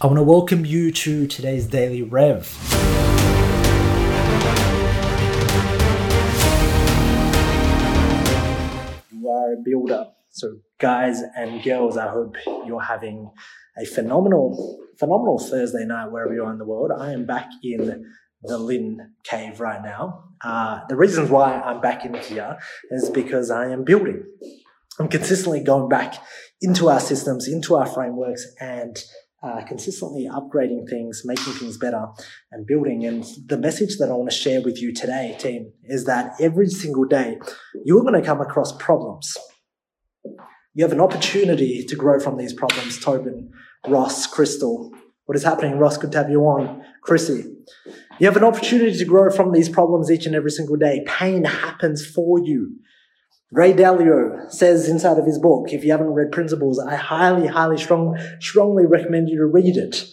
I want to welcome you to today's Daily Rev. You are a builder. So, guys and girls, I hope you're having a phenomenal, phenomenal Thursday night wherever you are in the world. I am back in the Linh Cave right now. Uh, the reasons why I'm back in here is because I am building. I'm consistently going back into our systems, into our frameworks, and uh, consistently upgrading things, making things better, and building. And the message that I want to share with you today, team, is that every single day you're going to come across problems. You have an opportunity to grow from these problems. Tobin, Ross, Crystal, what is happening? Ross, good to have you on. Chrissy, you have an opportunity to grow from these problems each and every single day. Pain happens for you. Ray Dalio says inside of his book, if you haven't read Principles, I highly, highly strong, strongly recommend you to read it.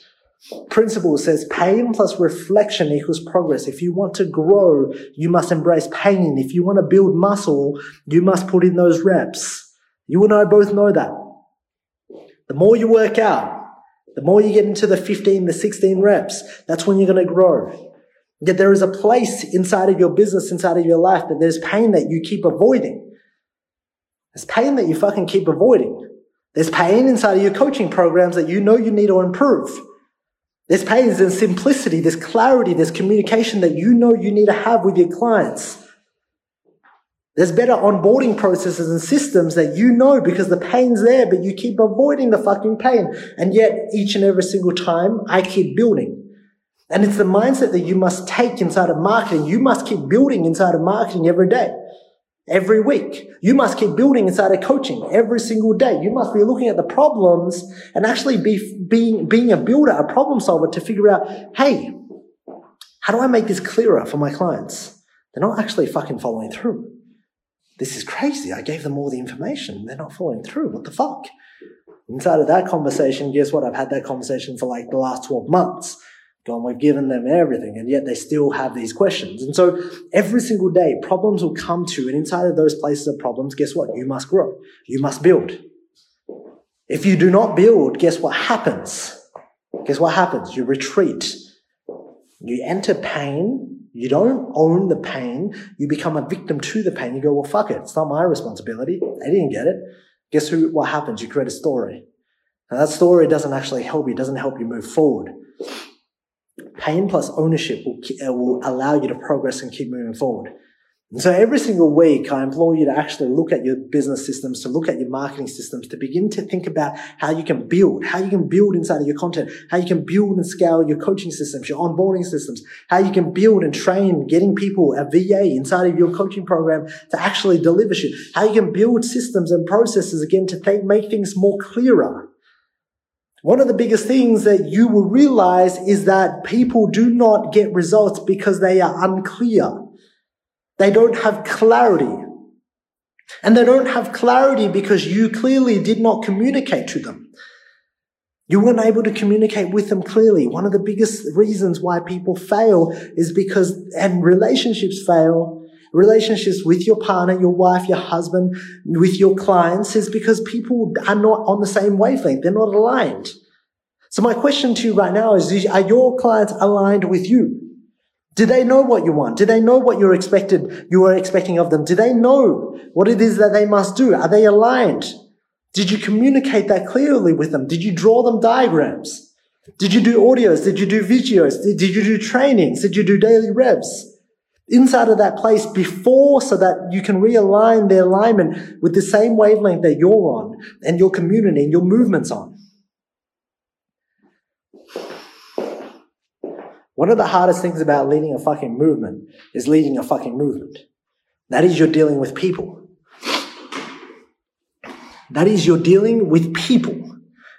Principles says pain plus reflection equals progress. If you want to grow, you must embrace pain. If you want to build muscle, you must put in those reps. You and I both know that. The more you work out, the more you get into the 15, the 16 reps, that's when you're going to grow. Yet there is a place inside of your business, inside of your life, that there's pain that you keep avoiding. There's pain that you fucking keep avoiding. There's pain inside of your coaching programs that you know you need to improve. There's pain, in simplicity, there's clarity, there's communication that you know you need to have with your clients. There's better onboarding processes and systems that you know because the pain's there, but you keep avoiding the fucking pain. And yet, each and every single time, I keep building. And it's the mindset that you must take inside of marketing. You must keep building inside of marketing every day every week. You must keep building inside of coaching every single day. You must be looking at the problems and actually be being, being a builder, a problem solver to figure out, hey, how do I make this clearer for my clients? They're not actually fucking following through. This is crazy. I gave them all the information. They're not following through. What the fuck? Inside of that conversation, guess what? I've had that conversation for like the last 12 months gone, we've given them everything, and yet they still have these questions. And so every single day, problems will come to, you, and inside of those places of problems, guess what? You must grow. You must build. If you do not build, guess what happens? Guess what happens? You retreat. You enter pain. You don't own the pain. You become a victim to the pain. You go, well, fuck it. It's not my responsibility. They didn't get it. Guess who, what happens? You create a story. And that story doesn't actually help you. It doesn't help you move forward pain plus ownership will, uh, will allow you to progress and keep moving forward. And so every single week, I implore you to actually look at your business systems, to look at your marketing systems, to begin to think about how you can build, how you can build inside of your content, how you can build and scale your coaching systems, your onboarding systems, how you can build and train getting people, a VA inside of your coaching program to actually deliver shit, how you can build systems and processes again to th- make things more clearer. One of the biggest things that you will realize is that people do not get results because they are unclear. They don't have clarity. And they don't have clarity because you clearly did not communicate to them. You weren't able to communicate with them clearly. One of the biggest reasons why people fail is because, and relationships fail, relationships with your partner, your wife, your husband, with your clients is because people are not on the same wavelength. They're not aligned. So my question to you right now is, are your clients aligned with you? Do they know what you want? Do they know what you're expected, you are expecting of them? Do they know what it is that they must do? Are they aligned? Did you communicate that clearly with them? Did you draw them diagrams? Did you do audios? Did you do videos? Did, you do trainings? Did you do daily revs? Inside of that place before so that you can realign their alignment with the same wavelength that you're on and your community and your movement's on. One of the hardest things about leading a fucking movement is leading a fucking movement. That is you're dealing with people. That is you're dealing with people.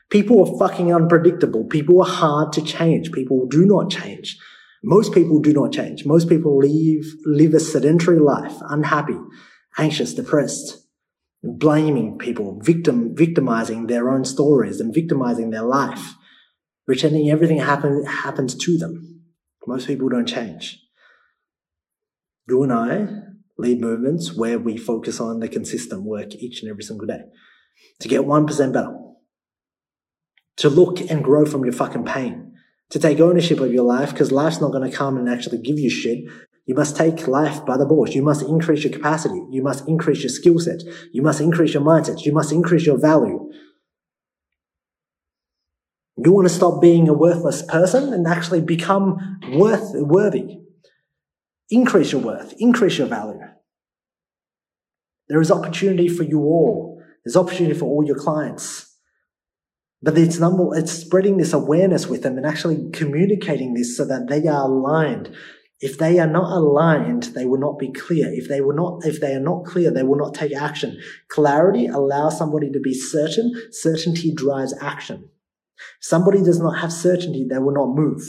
People are fucking unpredictable. People are hard to change. People do not change. Most people do not change. Most people live, live a sedentary life, unhappy, anxious, depressed, blaming people, victim, victimizing their own stories and victimizing their life, pretending everything happen, happens to them. Most people don't change. You and I lead movements where we focus on the consistent work each and every single day to get 1% better. to look and grow from your fucking pain, to take ownership of your life because life's not going to come and actually give you shit. You must take life by the balls. You must increase your capacity. You must increase your skill set. You must increase your mindset. You must increase your value. You want to stop being a worthless person and actually become worth worthy. Increase your worth, increase your value. There is opportunity for you all. There's opportunity for all your clients. But it's number it's spreading this awareness with them and actually communicating this so that they are aligned. If they are not aligned, they will not be clear. If they will not, if they are not clear, they will not take action. Clarity allows somebody to be certain. Certainty drives action. Somebody does not have certainty, they will not move.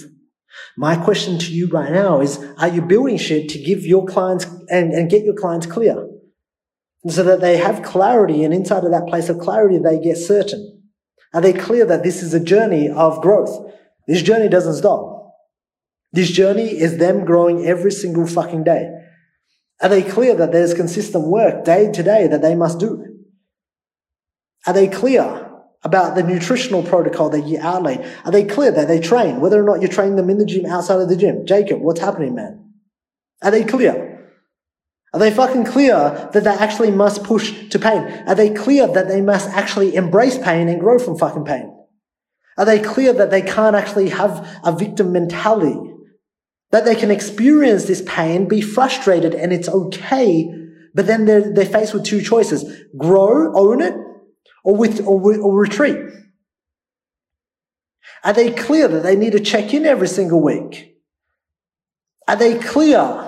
My question to you right now is, are you building shit to give your clients and, and get your clients clear? So that they have clarity and inside of that place of clarity, they get certain. Are they clear that this is a journey of growth? This journey doesn't stop. This journey is them growing every single fucking day. Are they clear that there's consistent work day to day that they must do? Are they clear about the nutritional protocol that you outlay? Are they clear that they train? Whether or not you train them in the gym, outside of the gym? Jacob, what's happening, man? Are they clear? Are they fucking clear that they actually must push to pain? Are they clear that they must actually embrace pain and grow from fucking pain? Are they clear that they can't actually have a victim mentality? That they can experience this pain, be frustrated, and it's okay, but then they're, they're faced with two choices. Grow, own it, or, with, or, or retreat? Are they clear that they need to check in every single week? Are they clear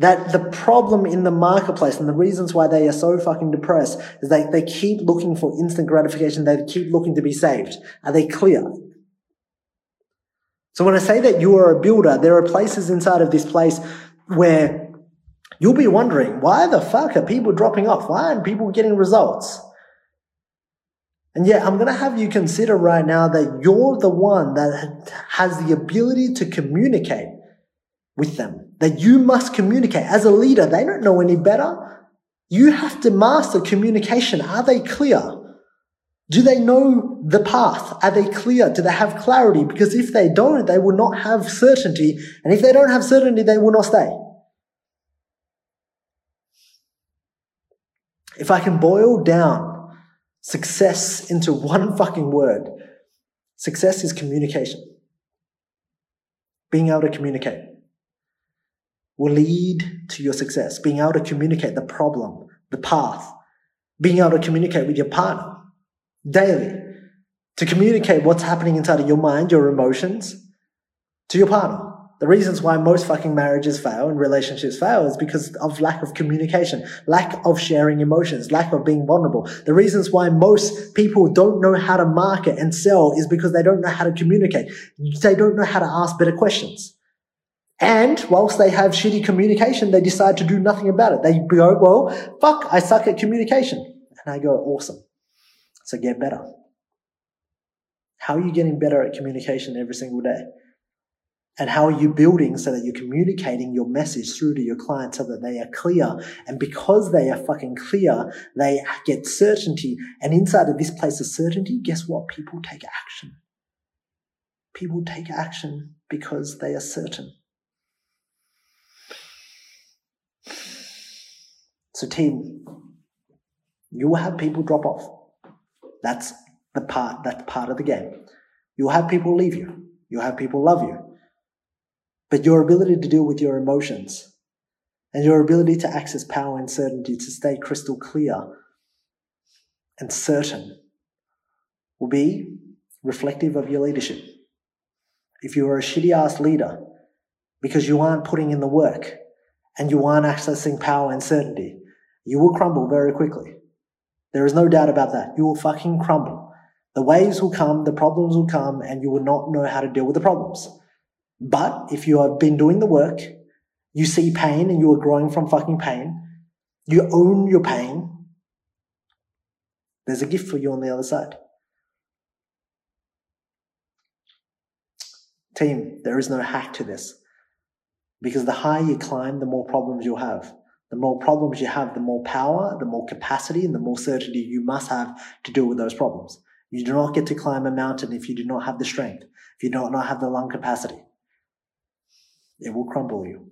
that the problem in the marketplace and the reasons why they are so fucking depressed is they, they keep looking for instant gratification. They keep looking to be saved. Are they clear? So when I say that you are a builder, there are places inside of this place where you'll be wondering, why the fuck are people dropping off? Why aren't people getting results? And yet, I'm going to have you consider right now that you're the one that has the ability to communicate with them. That you must communicate. As a leader, they don't know any better. You have to master communication. Are they clear? Do they know the path? Are they clear? Do they have clarity? Because if they don't, they will not have certainty. And if they don't have certainty, they will not stay. If I can boil down success into one fucking word. Success is communication. Being able to communicate will lead to your success. Being able to communicate the problem, the path, being able to communicate with your partner daily, to communicate what's happening inside of your mind, your emotions to your partner. The reasons why most fucking marriages fail and relationships fail is because of lack of communication, lack of sharing emotions, lack of being vulnerable. The reasons why most people don't know how to market and sell is because they don't know how to communicate. They don't know how to ask better questions. And whilst they have shitty communication, they decide to do nothing about it. They go, well, fuck, I suck at communication. And I go, awesome. So get better. How are you getting better at communication every single day? And how are you building so that you're communicating your message through to your clients so that they are clear? And because they are fucking clear, they get certainty. And inside of this place of certainty, guess what? People take action. People take action because they are certain. So, team, you will have people drop off. That's the part, that's part of the game. You'll have people leave you. You'll have people love you. But your ability to deal with your emotions and your ability to access power and certainty to stay crystal clear and certain will be reflective of your leadership. If you are a shitty ass leader because you aren't putting in the work and you aren't accessing power and certainty, you will crumble very quickly. There is no doubt about that. You will fucking crumble. The waves will come, the problems will come, and you will not know how to deal with the problems. But if you have been doing the work, you see pain and you are growing from fucking pain, you own your pain, there's a gift for you on the other side. Team, there is no hack to this. Because the higher you climb, the more problems you'll have. The more problems you have, the more power, the more capacity, and the more certainty you must have to deal with those problems. You do not get to climb a mountain if you do not have the strength, if you do not have the lung capacity. It will crumble you.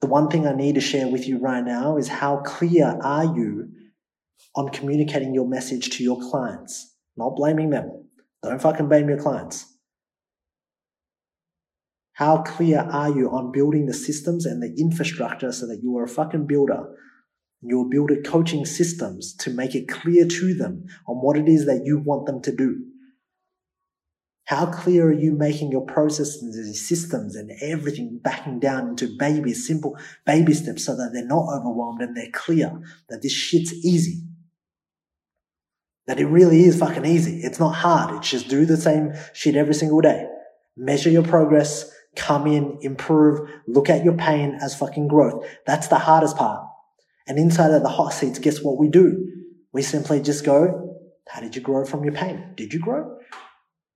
The one thing I need to share with you right now is how clear are you on communicating your message to your clients? Not blaming them. Don't fucking blame your clients. How clear are you on building the systems and the infrastructure so that you are a fucking builder? You'll build a coaching systems to make it clear to them on what it is that you want them to do. How clear are you making your processes and systems and everything backing down into baby, simple baby steps so that they're not overwhelmed and they're clear that this shit's easy. That it really is fucking easy. It's not hard. It's just do the same shit every single day. Measure your progress, come in, improve, look at your pain as fucking growth. That's the hardest part. And inside of the hot seats, guess what we do? We simply just go, how did you grow from your pain? Did you grow?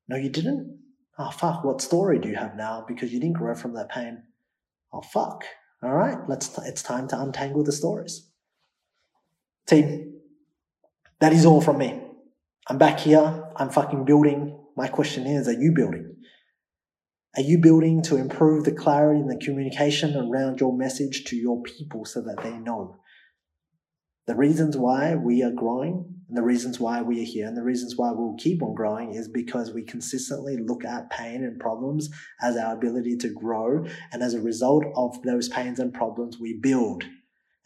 No, you didn't? Oh, fuck. What story do you have now? Because you didn't grow from that pain. Oh, fuck. All right. Let's, t- it's time to untangle the stories. Team, that is all from me. I'm back here. I'm fucking building. My question is, are you building? Are you building to improve the clarity and the communication around your message to your people so that they know? The reasons why we are growing and the reasons why we are here and the reasons why we'll keep on growing is because we consistently look at pain and problems as our ability to grow. And as a result of those pains and problems, we build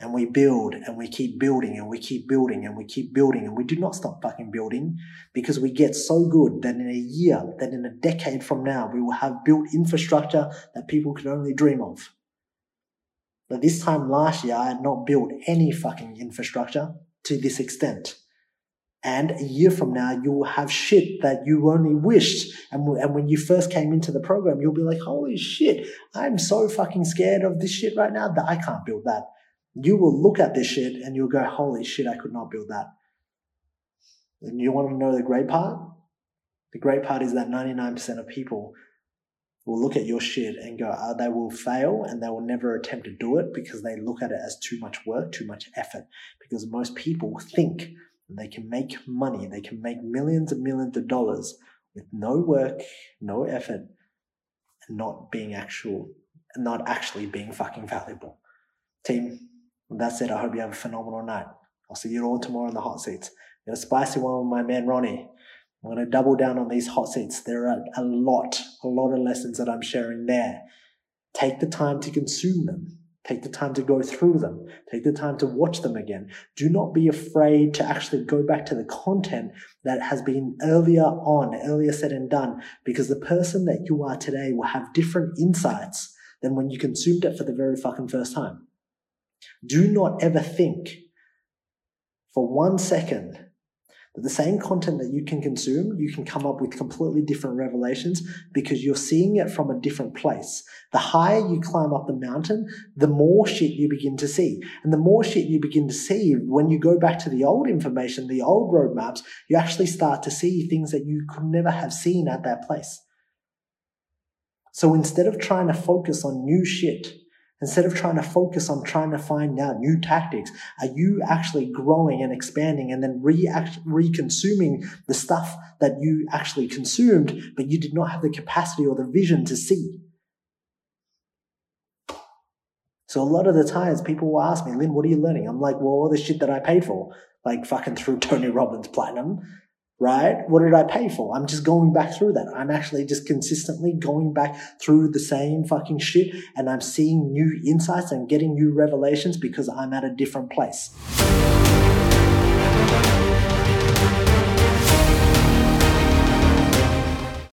and we build and we keep building and we keep building and we keep building and we do not stop fucking building because we get so good that in a year, that in a decade from now, we will have built infrastructure that people can only dream of. But this time last year, I had not built any fucking infrastructure to this extent. And a year from now, you will have shit that you only wished. And, and when you first came into the program, you'll be like, holy shit, I'm so fucking scared of this shit right now that I can't build that. You will look at this shit and you'll go, holy shit, I could not build that. And you want to know the great part? The great part is that 99% of people will look at your shit and go, uh, they will fail and they will never attempt to do it because they look at it as too much work, too much effort. Because most people think they can make money, they can make millions and millions of dollars with no work, no effort, and not being actual, not actually being fucking valuable. Team, that's it. I hope you have a phenomenal night. I'll see you all tomorrow in the hot seats. A spicy one with my man Ronnie. I'm going to double down on these hot seats. There are a lot, a lot of lessons that I'm sharing there. Take the time to consume them. Take the time to go through them. Take the time to watch them again. Do not be afraid to actually go back to the content that has been earlier on, earlier said and done, because the person that you are today will have different insights than when you consumed it for the very fucking first time. Do not ever think for one second that the same content that you can consume, you can come up with completely different revelations because you're seeing it from a different place. The higher you climb up the mountain, the more shit you begin to see. And the more shit you begin to see, when you go back to the old information, the old roadmaps, you actually start to see things that you could never have seen at that place. So instead of trying to focus on new shit, Instead of trying to focus on trying to find out new tactics, are you actually growing and expanding and then re consuming the stuff that you actually consumed, but you did not have the capacity or the vision to see? So a lot of the times people will ask me, Linh, what are you learning? I'm like, well, all the shit that I paid for, like fucking through Tony Robbins Platinum, right? What did I pay for? I'm just going back through that. I'm actually just consistently going back through the same fucking shit and I'm seeing new insights and getting new revelations because I'm at a different place.